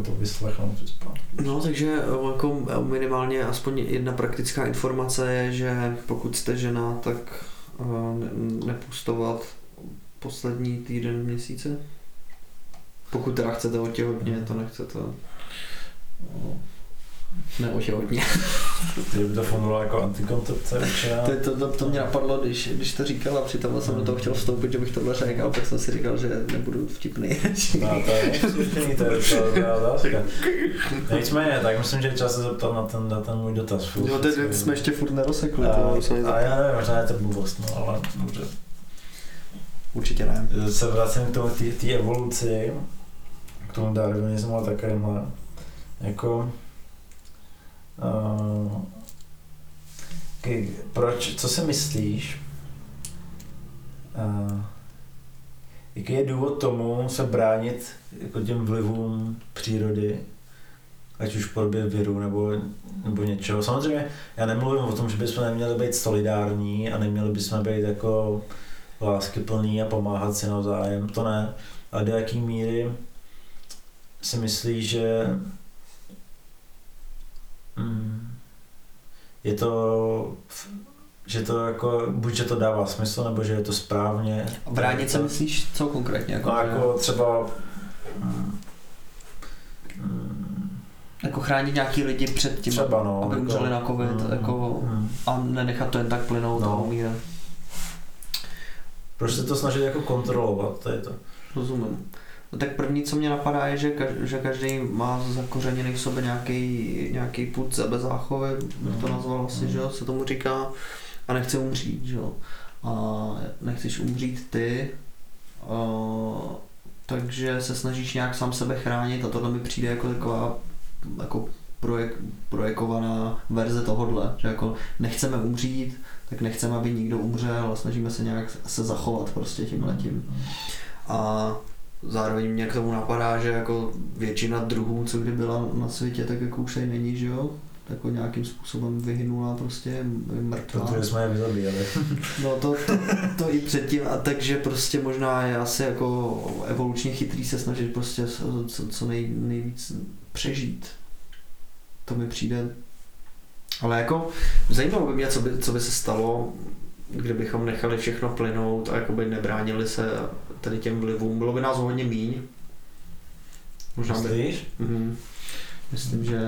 jako to vyslechnout zpátky. No, takže eh, jako minimálně aspoň jedna praktická informace je, že pokud jste žena, tak uh, nepustovat poslední týden měsíce. Pokud teda chcete otěhotně, to nechcete. No neotěhotně. Ty by to fungovalo jako antikoncepce to, to, to, to, mě napadlo, když, když to říkala, přitom jsem do toho chtěl vstoupit, že bych tohle řekl, ale pak jsem si říkal, že nebudu vtipný. no to je vtipný, to je to otázka. Nicméně, tak myslím, že je čas se zeptat na ten, na ten můj dotaz. Jo, teď jsme ještě furt nerosekli. A, to a já nevím, možná je to blbost, no, ale dobře. Určitě ne. Se vracím k tomu té evoluci, k tomu darwinismu a takovémhle. Jako, Uh, proč, co si myslíš, uh, jaký je důvod tomu se bránit jako těm vlivům přírody, ať už v podobě viru nebo, nebo něčeho. Samozřejmě já nemluvím o tom, že bychom neměli být solidární a neměli bychom být jako láskyplný a pomáhat si navzájem, to ne. A do jaký míry si myslíš, že Mm. Je to, že to jako, buď že to dává smysl, nebo že je to správně. Bránit se myslíš co konkrétně? Jako, no, jako třeba mm, jako chránit nějaký lidi před tím, Třeba, no, aby jako, umřeli na covid mm, jako, mm. a nenechat to jen tak plynout no. a umírat. Proč se to snažit jako kontrolovat, to je to. Rozumím. No tak první, co mě napadá, je, že, každý, že každý má zakořeněný v sobě nějaký, nějaký put sebezáchovy, bych to mhm. nazval asi, že se tomu říká, a nechce umřít, že jo. A nechceš umřít ty, a, takže se snažíš nějak sám sebe chránit a tohle mi přijde jako taková jako projek, projekovaná verze tohodle, že jako nechceme umřít, tak nechceme, aby nikdo umřel a snažíme se nějak se zachovat prostě tím letím. Mhm. A zároveň mě k tomu napadá, že jako většina druhů, co kdy byla na světě, tak jako už tady není, že jo? jako nějakým způsobem vyhynula prostě mrtvá. Protože jsme je vyzabíjeli. No to, to, to, i předtím a takže prostě možná je asi jako evolučně chytrý se snažit prostě co, co nej, nejvíc přežít. To mi přijde. Ale jako zajímalo by mě, co by, co by se stalo, kdybychom nechali všechno plynout a jakoby nebránili se tady těm vlivům. Bylo by nás hodně míň. Možná Myslíš? By... Mm-hmm. Myslím, že...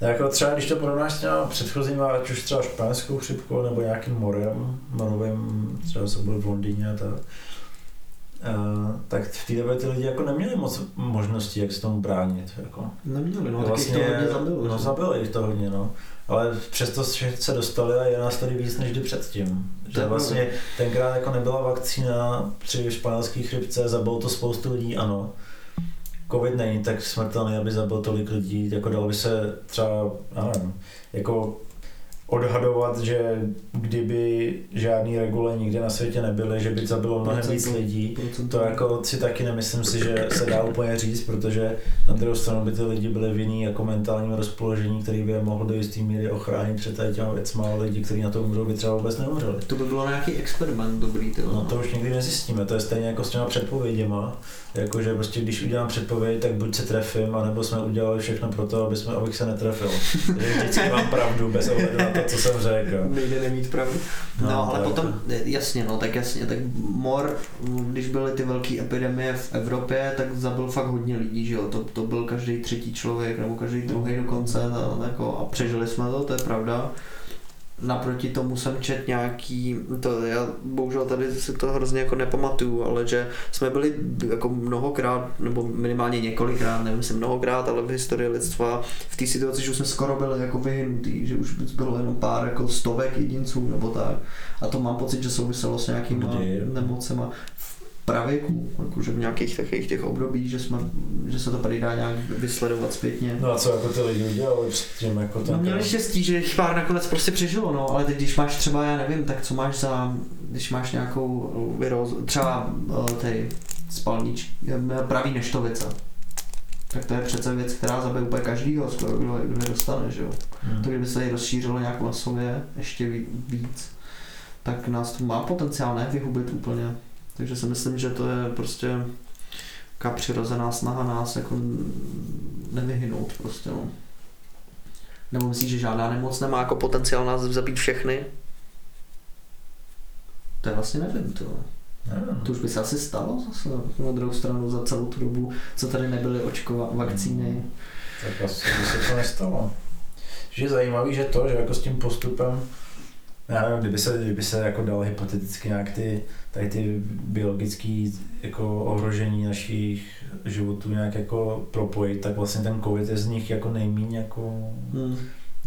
Jako třeba, když to porovnáš s těma předchozíma, ať už třeba španělskou chřipkou nebo nějakým morem, morovým, třeba se byl v Londýně a tak, Uh, tak v té době ty lidi jako neměli moc možností, jak se tomu bránit. Jako. Neměli, no, vlastně, to hodně zabilo. No, zabilo jich to hodně, no ale přesto se dostali a je nás tady víc než kdy předtím. Že vlastně tenkrát jako nebyla vakcína při španělské chřipce, zabilo to spoustu lidí, ano. Covid není tak smrtelný, aby zabil tolik lidí, jako dalo by se třeba, já nevím, jako odhadovat, že kdyby žádný regule nikde na světě nebyly, že by zabilo mnohem víc lidí. To jako si taky nemyslím si, že se dá úplně říct, protože na druhou stranu by ty lidi byli v jiný jako mentálním rozpoložení, který by je mohl do jistý míry ochránit před tady těma věcma, ale lidi, kteří na to umřou, by třeba vůbec neumřeli. To by bylo nějaký experiment dobrý. Tyhle. No to už nikdy nezjistíme, to je stejně jako s těma předpověděma, jakože prostě když udělám předpověď, tak buď se trefím, anebo jsme udělali všechno pro to, aby jsme, abych se netrefil. Takže vždycky mám pravdu bez ohledu na to, co jsem řekl. Nejde nemít pravdu. No, no ale potom, jasně, no, tak jasně, tak mor, když byly ty velké epidemie v Evropě, tak zabil fakt hodně lidí, že jo, to, to byl každý třetí člověk, nebo každý druhý dokonce, no, jako, a přežili jsme to, to je pravda naproti tomu jsem čet nějaký, to já bohužel tady si to hrozně jako nepamatuju, ale že jsme byli jako mnohokrát, nebo minimálně několikrát, nevím si mnohokrát, ale v historii lidstva v té situaci, že už jsme skoro byli jako vyhnutý, že už bylo jenom pár jako stovek jedinců nebo tak. A to mám pocit, že souviselo s nějakými nemocema pravěku, jakože v nějakých takových těch období, že, jsme, že se to tady dá nějak vysledovat zpětně. No a co jako ty lidi udělali předtím? Jako ten no měli štěstí, že jich pár nakonec prostě přežilo, no, ale teď když máš třeba, já nevím, tak co máš za, když máš nějakou viroz, třeba eh, ty spalnič, eh, pravý neštovice, tak to je přece věc, která zabije úplně každýho, skoro kdo, kdo je dostane, že jo. Hmm. To kdyby se ji rozšířilo nějak masově ještě víc, tak nás to má potenciál ne vyhubit úplně. Takže si myslím, že to je prostě jaká přirozená snaha nás jako nevyhynout prostě, no. Nebo myslíš, že žádná nemoc nemá jako potenciál nás zabít všechny? To je vlastně nevím, to. Nevím. To už by se asi stalo zase na druhou stranu za celou tu dobu, co tady nebyly očkova, vakcíny. Tak asi by se to nestalo. Že je zajímavý, že to, že jako s tím postupem, já nevím, kdyby se, kdyby se jako dal hypoteticky nějak ty, tady ty biologické jako ohrožení našich životů nějak jako propojit, tak vlastně ten covid je z nich jako nejméně jako Hmm.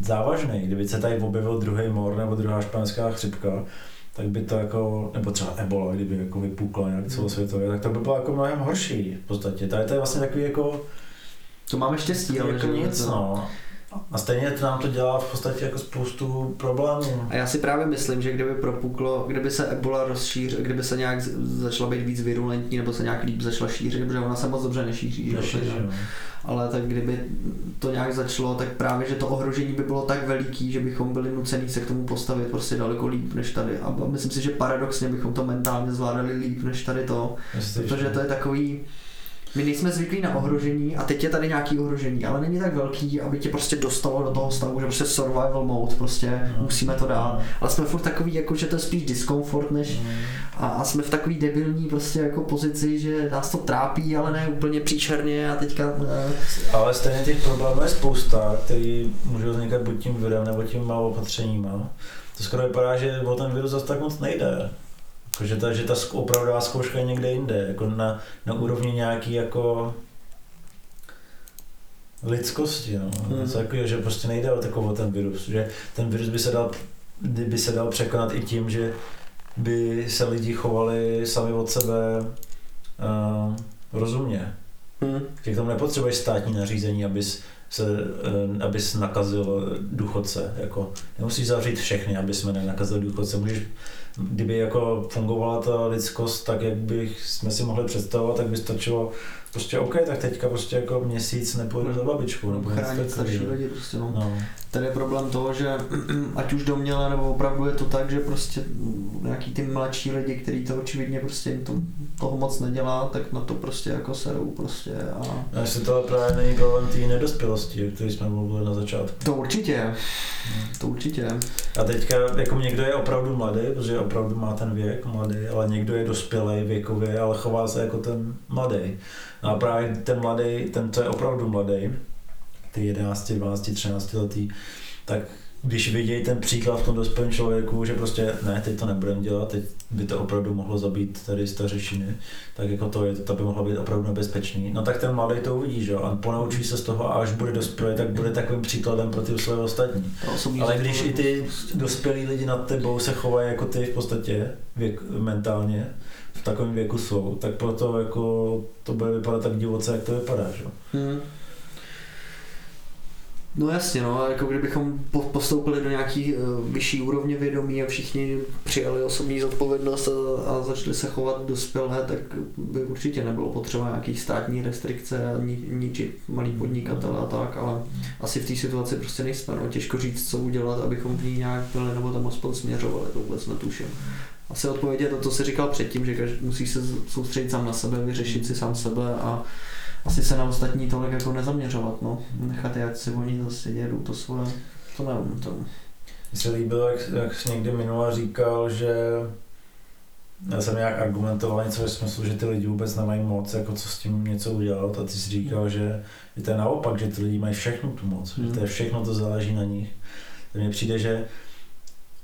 závažný. Kdyby se tady objevil druhý mor nebo druhá španělská chřipka, tak by to jako, nebo třeba ebola, kdyby jako vypukla nějak celosvětově, tak to by bylo jako mnohem horší v podstatě. Tady to je vlastně takový jako, To máme štěstí, ale jako že nic, to- no. A stejně to nám to dělá v podstatě jako spoustu problémů. A já si právě myslím, že kdyby propuklo, kdyby se ebola rozšířila, kdyby se nějak začala být víc virulentní, nebo se nějak líp začala šířit, protože ona se moc dobře nešíří, takže- že ale tak kdyby to nějak začalo, tak právě, že to ohrožení by bylo tak veliký, že bychom byli nuceni se k tomu postavit prostě daleko líp než tady. A myslím si, že paradoxně bychom to mentálně zvládali líp než tady to, protože to je takový, my nejsme zvyklí na ohrožení a teď je tady nějaký ohrožení, ale není tak velký, aby tě prostě dostalo do toho stavu, že prostě survival mode, prostě No. musíme to dát. Ale jsme furt takový, jako, že to je spíš diskomfort, než a, a jsme v takový debilní prostě jako pozici, že nás to trápí, ale ne úplně příšerně a teďka eh, Ale stejně těch problémů je spousta, který můžou vznikat buď tím virem nebo tím malou opatřeníma. To skoro vypadá, že o ten virus zase tak moc nejde. Jako, že ta, že ta opravdová zkouška je někde jinde, jako na, na úrovni nějaký jako lidskosti, no. Hmm. Něco takového, že prostě nejde o takový o ten virus, že ten virus by se dal, by se dal překonat i tím, že by se lidi chovali sami od sebe uh, rozumně. hm, Že k tomu nepotřebuješ státní nařízení, abys, se, eh, abys nakazil důchodce. Jako, nemusíš zavřít všechny, aby jsme nenakazili důchodce. Můžeš, kdyby jako fungovala ta lidskost tak, jak bych jsme si mohli představovat, tak by stačilo prostě OK, tak teďka prostě jako měsíc nepojdu za babičkou. Nebo chránit starší lidi prostě no. No. Tady je problém toho, že ať už doměle nebo opravdu je to tak, že prostě nějaký ty mladší lidi, kteří to očividně prostě jim to, toho moc nedělá, tak na to prostě jako serou prostě a A jestli to právě není problém té nedospělosti, o které jsme mluvili na začátku. to určitě, to určitě. A teďka jako někdo je opravdu mladý, protože opravdu má ten věk mladý, ale někdo je dospělý věkově, ale chová se jako ten mladý. No a právě ten mladý, ten, co je opravdu mladý, ty 11, 12, 13 letý, tak když vidějí ten příklad v tom dospělém člověku, že prostě ne, teď to nebudeme dělat, teď by to opravdu mohlo zabít tady stařešiny, tak jako to, je, to by mohlo být opravdu nebezpečný. No tak ten mladý to uvidí, že jo, a ponaučí se z toho a až bude dospělý, tak bude takovým příkladem pro ty své ostatní. Ale když i ty dospělí lidi nad tebou se chovají jako ty v podstatě věk, mentálně, v takovém věku jsou, tak proto jako to bude vypadat tak divoce, jak to vypadá. Že? Hmm. No jasně, no, jako kdybychom po- postoupili do nějaký uh, vyšší úrovně vědomí a všichni přijali osobní zodpovědnost a, a začali se chovat dospělé, tak by určitě nebylo potřeba nějaký státní restrikce a ni, ničit malý podnikatele a tak, ale asi v té situaci prostě nejsme, no, těžko říct, co udělat, abychom v ní nějak byli nebo tam aspoň směřovali, to vůbec netuším. Asi odpověď je to, co jsi říkal předtím, že každý musí se soustředit sám na sebe, vyřešit si sám sebe a asi se na ostatní tolik jako nezaměřovat, no. Nechat je, ať si oni zase jedou to svoje, to nevím, to... Mně se líbilo, jak, jak jsi někdy minule říkal, že já jsem nějak argumentoval něco ve smyslu, že ty lidi vůbec nemají moc, jako co s tím něco udělat a ty jsi říkal, že, že to je naopak, že ty lidi mají všechno tu moc, Hmm. že to je všechno, to záleží na nich. To mně přijde, že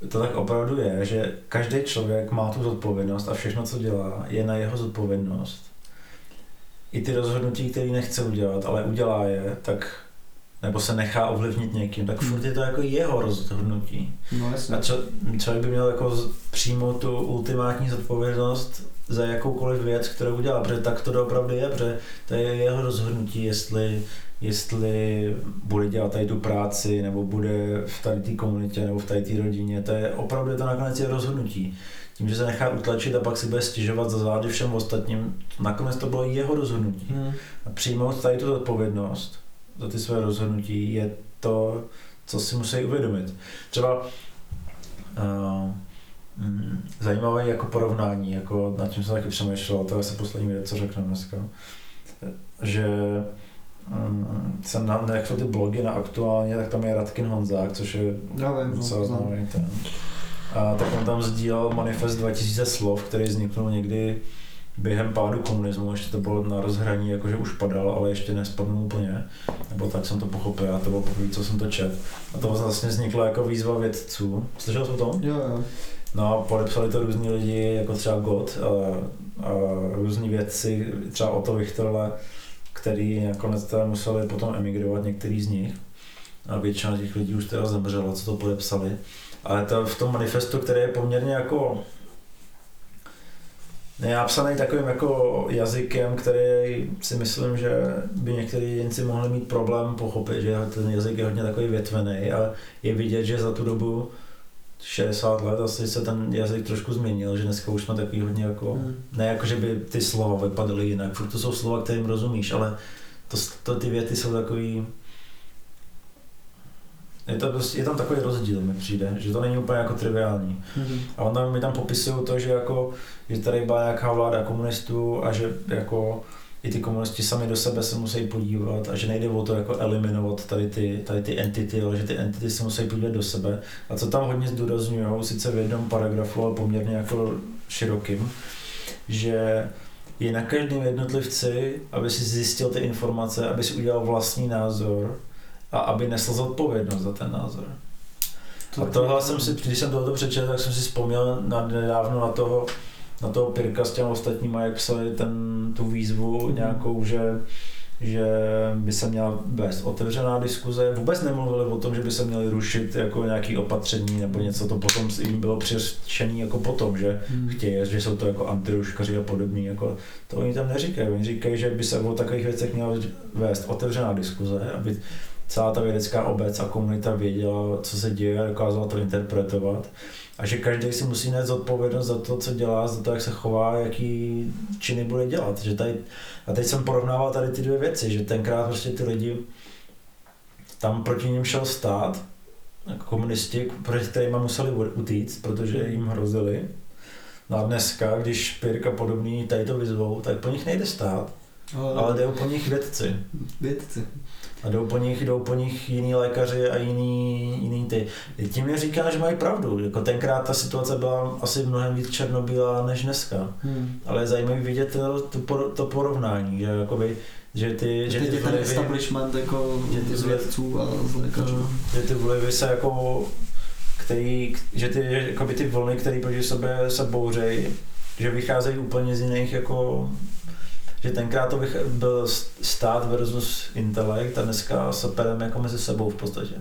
to tak opravdu je, že každý člověk má tu zodpovědnost a všechno, co dělá, je na jeho zodpovědnost. I ty rozhodnutí, které nechce udělat, ale udělá je, tak nebo se nechá ovlivnit někým, tak furt je to jako jeho rozhodnutí. No jasně. A čo, člověk by měl jako přijmout tu ultimátní zodpovědnost za jakoukoliv věc, kterou udělá, protože tak to opravdu je, protože to je jeho rozhodnutí, jestli, jestli bude dělat tady tu práci, nebo bude v tady té komunitě, nebo v tady té rodině, to je opravdu to nakonec je rozhodnutí. Tím, že se nechá utlačit a pak si bude stěžovat za zády všem ostatním, nakonec to bylo jeho rozhodnutí. Hmm. A přijmout tady tu odpovědnost za ty své rozhodnutí je to, co si musí uvědomit. Třeba uh, zajímavé jako porovnání, jako nad čím jsem taky přemýšlel, to je asi poslední věc, co řeknu dneska. že um, jsem na, jako ty blogy na aktuálně, tak tam je Radkin Honzák, což je Já vím, no, docela známý ten. A tak on tam sdílel manifest 2000 slov, který vzniknul někdy během pádu komunismu, ještě to bylo na rozhraní, jakože už padal, ale ještě nespadnul úplně, nebo tak jsem to pochopil, a to bylo poprvé, co jsem to čet. A to vlastně vzniklo jako výzva vědců. Slyšel jsi o tom? Jo, jo. No a podepsali to různí lidi, jako třeba God a, a různí vědci, třeba Otto Wichterle, který nakonec teda museli potom emigrovat, některý z nich. A většina těch lidí už teda zemřela, co to podepsali. Ale to v tom manifestu, který je poměrně jako napsaný takovým jako jazykem, který si myslím, že by někteří jedinci mohli mít problém pochopit, že ten jazyk je hodně takový větvený a je vidět, že za tu dobu 60 let asi se ten jazyk trošku změnil, že dneska už jsme takový hodně jako, Hmm. ne jako, že by ty slova vypadaly jinak, furt to jsou slova, kterým rozumíš, ale to, to ty věty jsou takový, je, to prostě, je tam takový rozdíl, mi přijde, že to není úplně jako triviální. Mhm. A on tam, mi tam popisují to, že jako, že tady byla nějaká vláda komunistů a že jako i ty komunisti sami do sebe se musí podívat a že nejde o to jako eliminovat tady ty, tady ty entity, ale že ty entity se musí podívat do sebe. A co tam hodně zdůrazňují, sice v jednom paragrafu, ale poměrně jako širokým, že je na každém jednotlivci, aby si zjistil ty informace, aby si udělal vlastní názor a aby nesl zodpovědnost za ten názor. A tohle jsem si, když jsem tohle přečetl, tak jsem si vzpomněl na, nedávno na toho, na toho Pirka s těmi ostatníma, jak psali ten, tu výzvu nějakou, že, že by se měla vést otevřená diskuze. Vůbec nemluvili o tom, že by se měly rušit jako nějaké opatření nebo něco, to potom jim bylo přiřčený jako potom, že Hmm. chtějí, že jsou to jako antiruškaři a podobný, jako to oni tam neříkají. Oni říkají, že by se o takových věcech měla vést otevřená diskuze, aby celá ta vědecká obec a komunita věděla, co se děje a dokázala to interpretovat. A že každý si musí nést zodpovědnost za to, co dělá, za to, jak se chová, jaký činy bude dělat. Že tady, a teď jsem porovnával tady ty dvě věci, že tenkrát prostě ty lidi tam proti ním šel stát, jako komunisti, proti kterým museli utíct, protože jim hrozili. No a dneska, když Pirk a podobný tady to vyzvou, tak po nich nejde stát, ale jdou po nich vědci. Vědci. A jdou po nich, jdou po nich jiní lékaři a jiný, jiný ty. Tím neříká, že mají pravdu. Jako tenkrát ta situace byla asi mnohem víc černobílá než dneska. Hmm. Ale je zajímavé vidět to, to, por- to porovnání, že, jakoby, že ty, že Teď ty je ten vlivy, establishment jako že ty z vědců a z lékařů. že ty vlivy se jako, který, že ty, jakoby ty vlny, které proti sobě se bouřejí, že vycházejí úplně z jiných jako že tenkrát to bych byl stát versus intelekt a dneska se pereme jako mezi sebou v podstatě.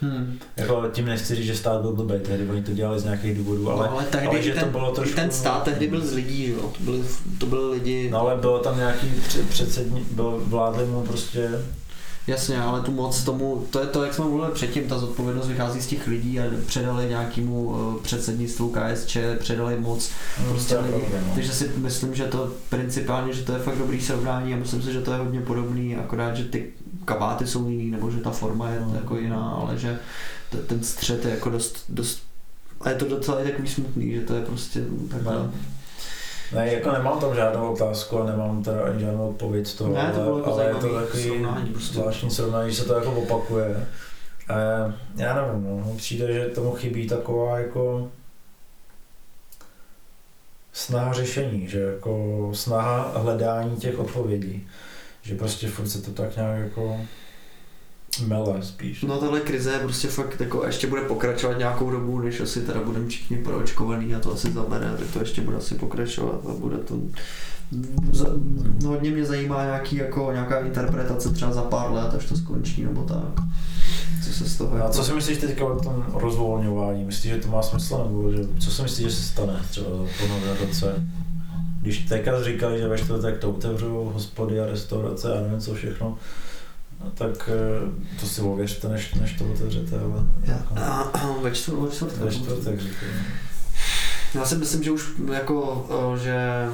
Hmm. Jako tím nechci říct, že stát byl blbý, tehdy oni to dělali z nějakých důvodů, ale, no, ale tehdy ale že ten, to bylo trošku... ten stát tehdy byl z lidí, jo? To byli, to byli lidi, No ale bylo tam nějaký před- předsední, byl, vládli mu prostě, jasně, ale tu moc tomu, to je to, jak jsme mluvili předtím, ta zodpovědnost vychází z těch lidí a předali nějakému uh, předsednictvu KSČ, předali moc prostě to je lidi. pravda, no. Takže si myslím, že to principálně, že to je fakt dobrý srovnání a myslím si, že to je hodně podobný, akorát, že ty kabáty jsou jiný, nebo že ta forma je No. jako jiná, ale že t- ten střed je jako dost, dost a je to docela i takový smutný, že to je prostě takhle. No. Ne, jako nemám tam žádnou otázku a nemám teda ani žádnou odpověď z toho, Ne, to bylo ale, jako ale je to takový srovnání prostě. zvláštní srovnání, že se to jako opakuje. A já nevím, no, přijde, že tomu chybí taková jako snaha řešení, že jako snaha hledání těch odpovědí. Že prostě furt se to tak nějak jako mele spíš. No tahle krize je prostě fakt jako ještě bude pokračovat nějakou dobu, než asi teda budeme všichni proočkovaný a to asi zabere, tak to ještě bude asi pokračovat a bude to za, hodně mě zajímá nějaký, jako, nějaká interpretace třeba za pár let, až to skončí, nebo tak. Co se z toho A jako... co si myslíš teďka o tom rozvolňování? Myslíš, že to má smysl, nebo že, co si myslíš, že se stane třeba po novém roce? Když teďka říkali, že ve čtvrtek to otevřou hospody a restaurace a nevím co všechno, no, tak eh, to si ověřte, než, než to otevřete, ale jako, ve čtvrt, ve čtvrt, ve čtvrtek. Já si myslím, že už jako, eh, že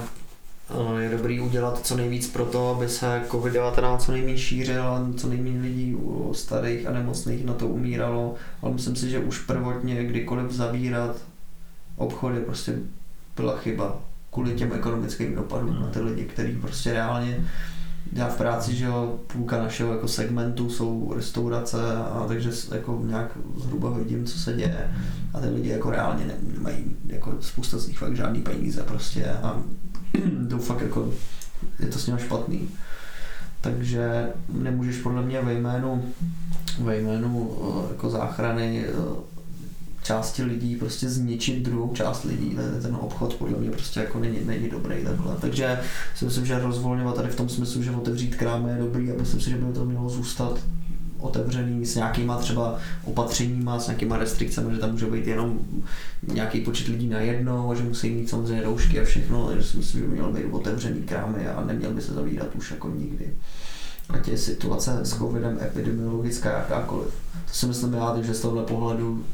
eh, je dobrý udělat co nejvíc pro to, aby se COVID-19 co nejméně šířil a co nejméně lidí u starých a nemocných na to umíralo. Ale myslím si, že už prvotně kdykoliv zavírat obchody prostě byla chyba kvůli těm ekonomickým dopadům na ty lidi, kteří prostě reálně já v práci, že jo, půlka našeho jako segmentu jsou restaurace a takže jako nějak zhruba vidím, co se děje a ty lidi jako reálně nemají jako spousta z nich fakt žádný peníze prostě a jdou fakt jako, je to s ním špatný. Takže nemůžeš podle mě ve jménu, ve jménu eh, jako záchrany eh, části lidí prostě zničit druhou část lidí, ten obchod podle mě prostě jako není, není dobrý takhle. Takže si myslím, že rozvolňovat tady v tom smyslu, že otevřít krámy je dobrý a myslím si, že by to mělo zůstat otevřený s nějakýma třeba opatřeníma, s nějakýma restrikcemi, že tam může být jenom nějaký počet lidí na jedno, že musí mít samozřejmě roušky a všechno, takže si myslím, že by mělo být otevřený krámy a neměl by se zavírat už jako nikdy. Ať je situace s covidem epidemiologická jakákoliv. To si myslím já, že z tohle pohledu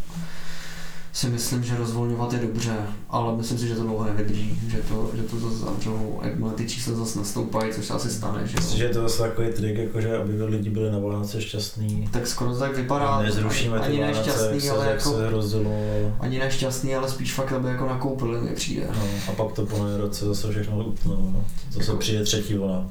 si myslím, že rozvolňovat je dobře, ale myslím si, že to dlouho nevydrží, že to, že to zase zavřou, jakmile ty čísla zase nastoupají, což se asi stane. Že Myslím, že to zase takový trik, jako že aby lidi byli na Vánoce šťastní. Tak skoro to tak vypadá. Nezrušíme ani, ani nešťastný, ale jako, se. Ani nešťastný, ale spíš fakt, aby jako nakoupili mi přijde. No, a pak to po roce zase všechno utnou, no. Zase jako, přijde třetí vlna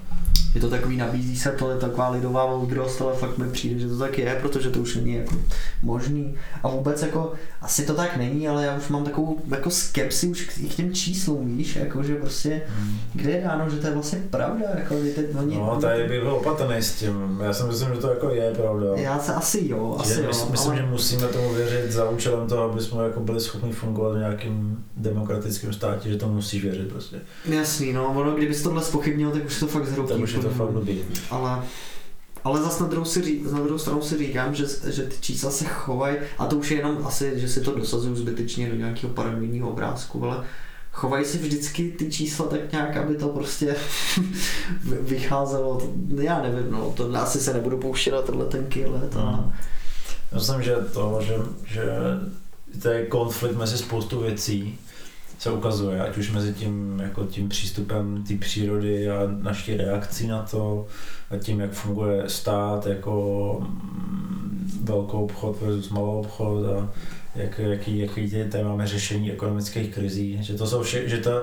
je to takový, nabízí se to, je taková lidová moudrost, ale fakt mi přijde, že to tak je, protože to už není jako možný. A vůbec jako, asi to tak není, ale já už mám takovou jako skepsi už k, k těm číslům, víš, jako že prostě, hmm. kde je dáno, že to je vlastně pravda, jako že teď oni... No, tady bych byl opatrný s tím, já si myslím, že to jako je pravda. Já se asi jo, asi že jo. Myslím, ale... že musíme tomu věřit za účelem toho, aby jsme jako byli schopni fungovat v nějakém demokratickém státě, že to musíš věřit prostě. Jasný, no, ono, kdybys tohle spochybnil, tak už to fakt zhroutí to fakt blbý. Ale, ale zase na druhou, si ří, na druhou stranu si říkám, že, že ty čísla se chovají, a to už je jenom asi, že si to dosazuju zbytečně do nějakého paranoidního obrázku, ale chovají si vždycky ty čísla tak nějak, aby to prostě vycházelo, já nevím, no, to asi se nebudu pouštět na tenhle tenky let. Hmm. Myslím, že to, že, že to je konflikt mezi spoustu věcí, se ukazuje, ať už mezi tím, jako tím přístupem té přírody a naší reakcí na to, a tím, jak funguje stát jako mm, velkou obchod versus malou obchod a jak, jaký, jaký tady máme řešení ekonomických krizí, že, to jsou vše, že, ta,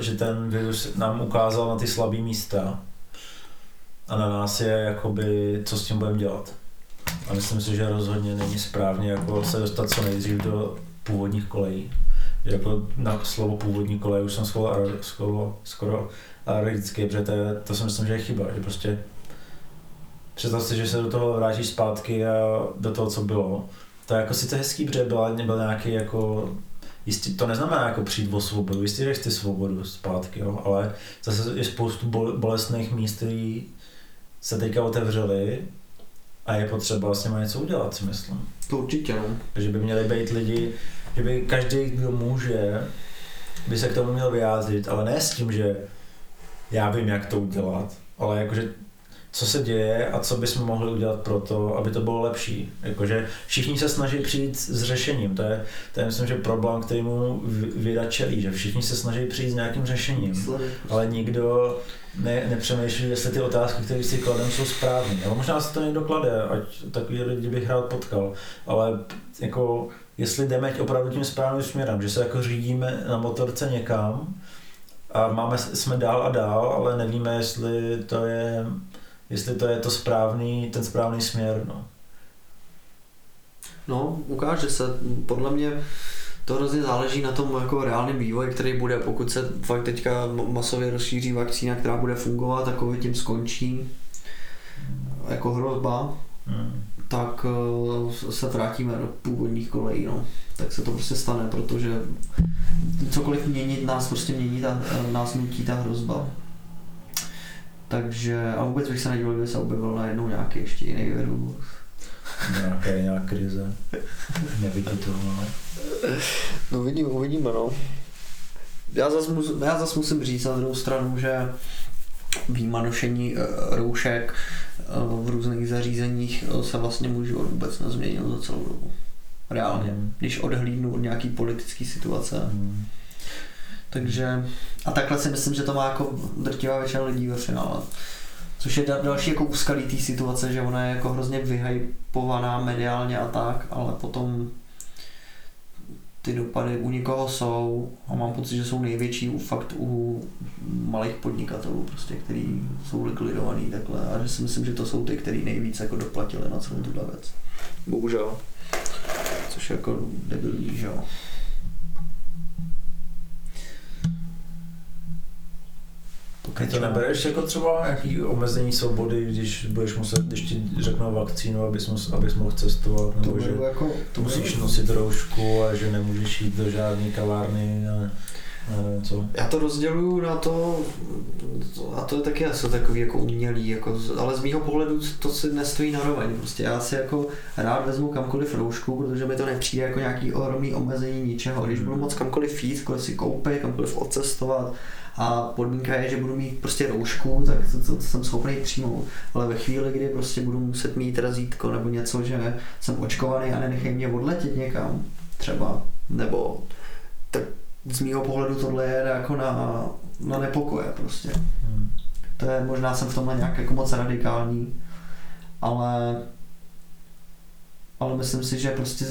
že ten virus nám ukázal na ty slabé místa a na nás je jakoby, co s tím budeme dělat. A myslím si, že rozhodně není správně jako se dostat co nejdřív do původních kolejí jako na slovo původní kolej už jsem skoro, skoro, skoro alergický, protože to, je, to si myslím, že je chyba, že prostě představ si, že se do toho vrátíš zpátky a do toho, co bylo. To je jako sice hezký, protože byl, byl nějaký jako Jistě, to neznamená jako přijít o svobodu, jistě, že chci svobodu zpátky, jo, ale zase je spoustu bolestných míst, které se teďka otevřely a je potřeba s nimi něco udělat, si myslím. To určitě, no. Že by měli být lidi, že by každý, kdo může, by se k tomu měl vyjádřit, ale ne s tím, že já vím, jak to udělat, ale jakože co se děje a co bychom mohli udělat pro to, aby to bylo lepší. Jakože všichni se snaží přijít s řešením, to je, to je myslím, že problém, který mu věda čelí, že všichni se snaží přijít s nějakým řešením, ale nikdo ne, nepřemýšlí, jestli ty otázky, které si kladem, jsou správné. Ale možná se to někdo klade, ať takový lidi bych rád potkal, ale jako jestli jdeme opravdu tím správným směrem, že se jako řídíme na motorce někam a máme, jsme dál a dál, ale nevíme, jestli to je, jestli to je to správný, ten správný směr. No. no, ukáže se. Podle mě to hrozně záleží na tom jako reálném vývoji, který bude, pokud se fakt teďka masově rozšíří vakcína, která bude fungovat, takový tím skončí jako hrozba, hmm tak eh, se vrátíme do původních kolejí, no. Tak se to prostě stane, protože cokoliv měnit nás prostě mění, ta, nás nutí ta hrozba. Takže, a vůbec bych se nedíval, kdyby se objevil najednou nějaký ještě jiný virus. Nějaké, nějaká krize. Nevidí to, no. No vidím, uvidíme, no. Já zase mus, já zas musím říct na druhou stranu, že výjima nošení eh, roušek eh, v různých zařízeních eh, se vlastně můj život vůbec nezměnil za celou dobu. Reálně, mm. když odhlídnu od nějaký politické situace. Mm. Takže, a takhle si myslím, že to má jako drtivá většina lidí ve finále. Což je další jako úskalí té situace, že ona je jako hrozně vyhypovaná mediálně a tak, ale potom ty dopady u někoho jsou a mám pocit, že jsou největší u fakt u malých podnikatelů, prostě, který jsou likvidovaný takhle a že si myslím, že to jsou ty, který nejvíc jako doplatili na celou tuhle věc. Bohužel. Což je jako debilní, že jo. Ty to nebereš jako třeba nějaký omezení svobody, když budeš muset, když ti řeknou vakcínu, abys, mus, abys mohl cestovat, nebo to že jako, to musíš nosit roušku a že nemůžeš jít do žádné kavárny a, a nevím co. Já to rozděluju na to, a to je taky asi takový jako umělý, jako, ale z mýho pohledu to si nestojí na roveň. Prostě já si jako rád vezmu kamkoliv roušku, protože mi to nepřijde jako nějaký ohromný omezení ničeho. Když budu moc kamkoliv jít, kamkoliv si koupit, kamkoliv odcestovat, a podmínka je, že budu mít prostě roušku, tak to, to, to jsem schopný přijmout. Ale ve chvíli, kdy prostě budu muset mít razítko nebo něco, že jsem očkovaný a nenechej mě odletět někam, třeba, nebo tak z mýho pohledu tohle je jako na, na nepokoje prostě. Hmm. To je, možná jsem v tomhle nějak jako moc radikální, ale ale myslím si, že prostě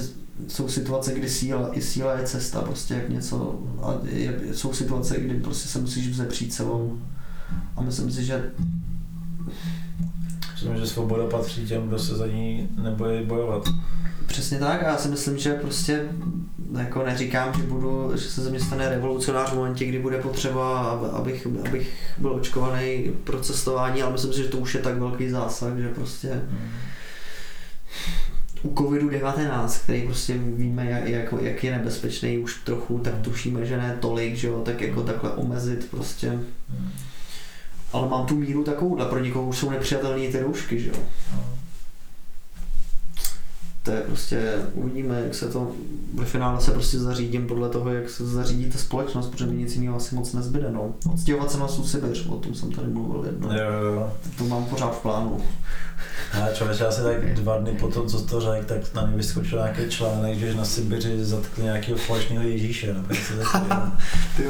jsou situace, kdy síla, i síla je cesta, prostě jak něco, a je, jsou situace, kdy prostě se musíš vzepřít celou a myslím si, že Myslím, že svoboda patří těm, kdo se za ní nebojí bojovat. Přesně tak a já si myslím, že prostě jako neříkám, že budu, že se ze mě stane revolucionář v momentě, kdy bude potřeba, abych, abych byl očkovaný pro cestování, ale myslím si, že to už je tak velký zásah, že prostě hmm u covidu-19, který prostě víme, jak, jak, jak je nebezpečný už trochu, tak tušíme, že ne tolik, že jo, tak jako takhle omezit prostě. Ale mám tu míru takovou, pro někoho už jsou nepřijatelné ty roušky, že jo. To je prostě, uvidíme, jak se to, ve finále se prostě zařídím podle toho, jak se zařídí ta společnost, protože mi nic jiného asi moc nezbyde, no. Odstěhovat se na Sibiř, o tom jsem tady mluvil jedno. Jo, jo. To mám pořád v plánu. A člověk asi tak dva dny po tom, co to řekl, tak na mě vyskočil nějaký článek, že na Sibiři zatkli nějakého falešného Ježíše. Nebo Ty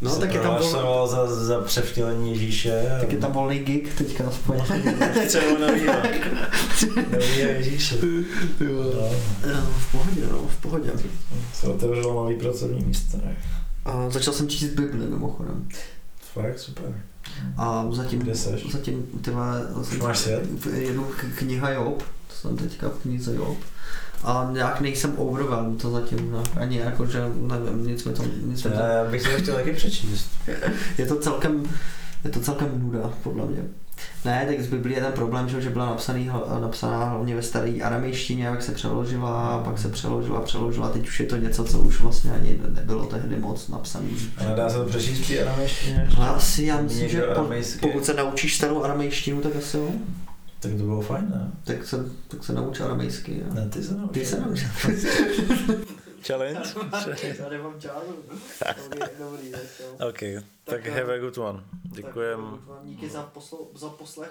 No, tak je tam vol... za, za převtělení Ježíše. Tak je tam volný gig teďka aspoň. Třeba novýho. novýho Ježíše. No. no. v pohodě, no, v pohodě. Se otevřelo nový pracovní místo. Ne? A začal jsem číst Bibli mimochodem. Fakt, super. A zatím, Kde seš? zatím ty Už máš svět? Jedu kniha Job, jsem teďka v knize Job. A nějak nejsem overwhelmed to zatím, no. ani jako, že nevím, nic mi to... Nic mi to... Já bych si to chtěl taky přečíst. je to celkem, je to celkem nuda, podle mě. Ne, tak z Biblie je ten problém, že byla napsaný, napsaná hlavně ve staré aramejštině, jak se přeložila, pak se přeložila, přeložila, teď už je to něco, co už vlastně ani nebylo tehdy moc napsaný. A dá se to přečíst v té aramejštině? Asi já myslím, že po, pokud se naučíš starou aramejštinu, tak asi jo. Tak to bylo fajn, ne? Tak se, tak se naučil aramejsky. Ne, ty se naučil. Ty se naučil. Challenge? Já nemám čáru. Dobrý, OK, tak, tak have a good one. Děkujem. Díky za, poslo, za poslech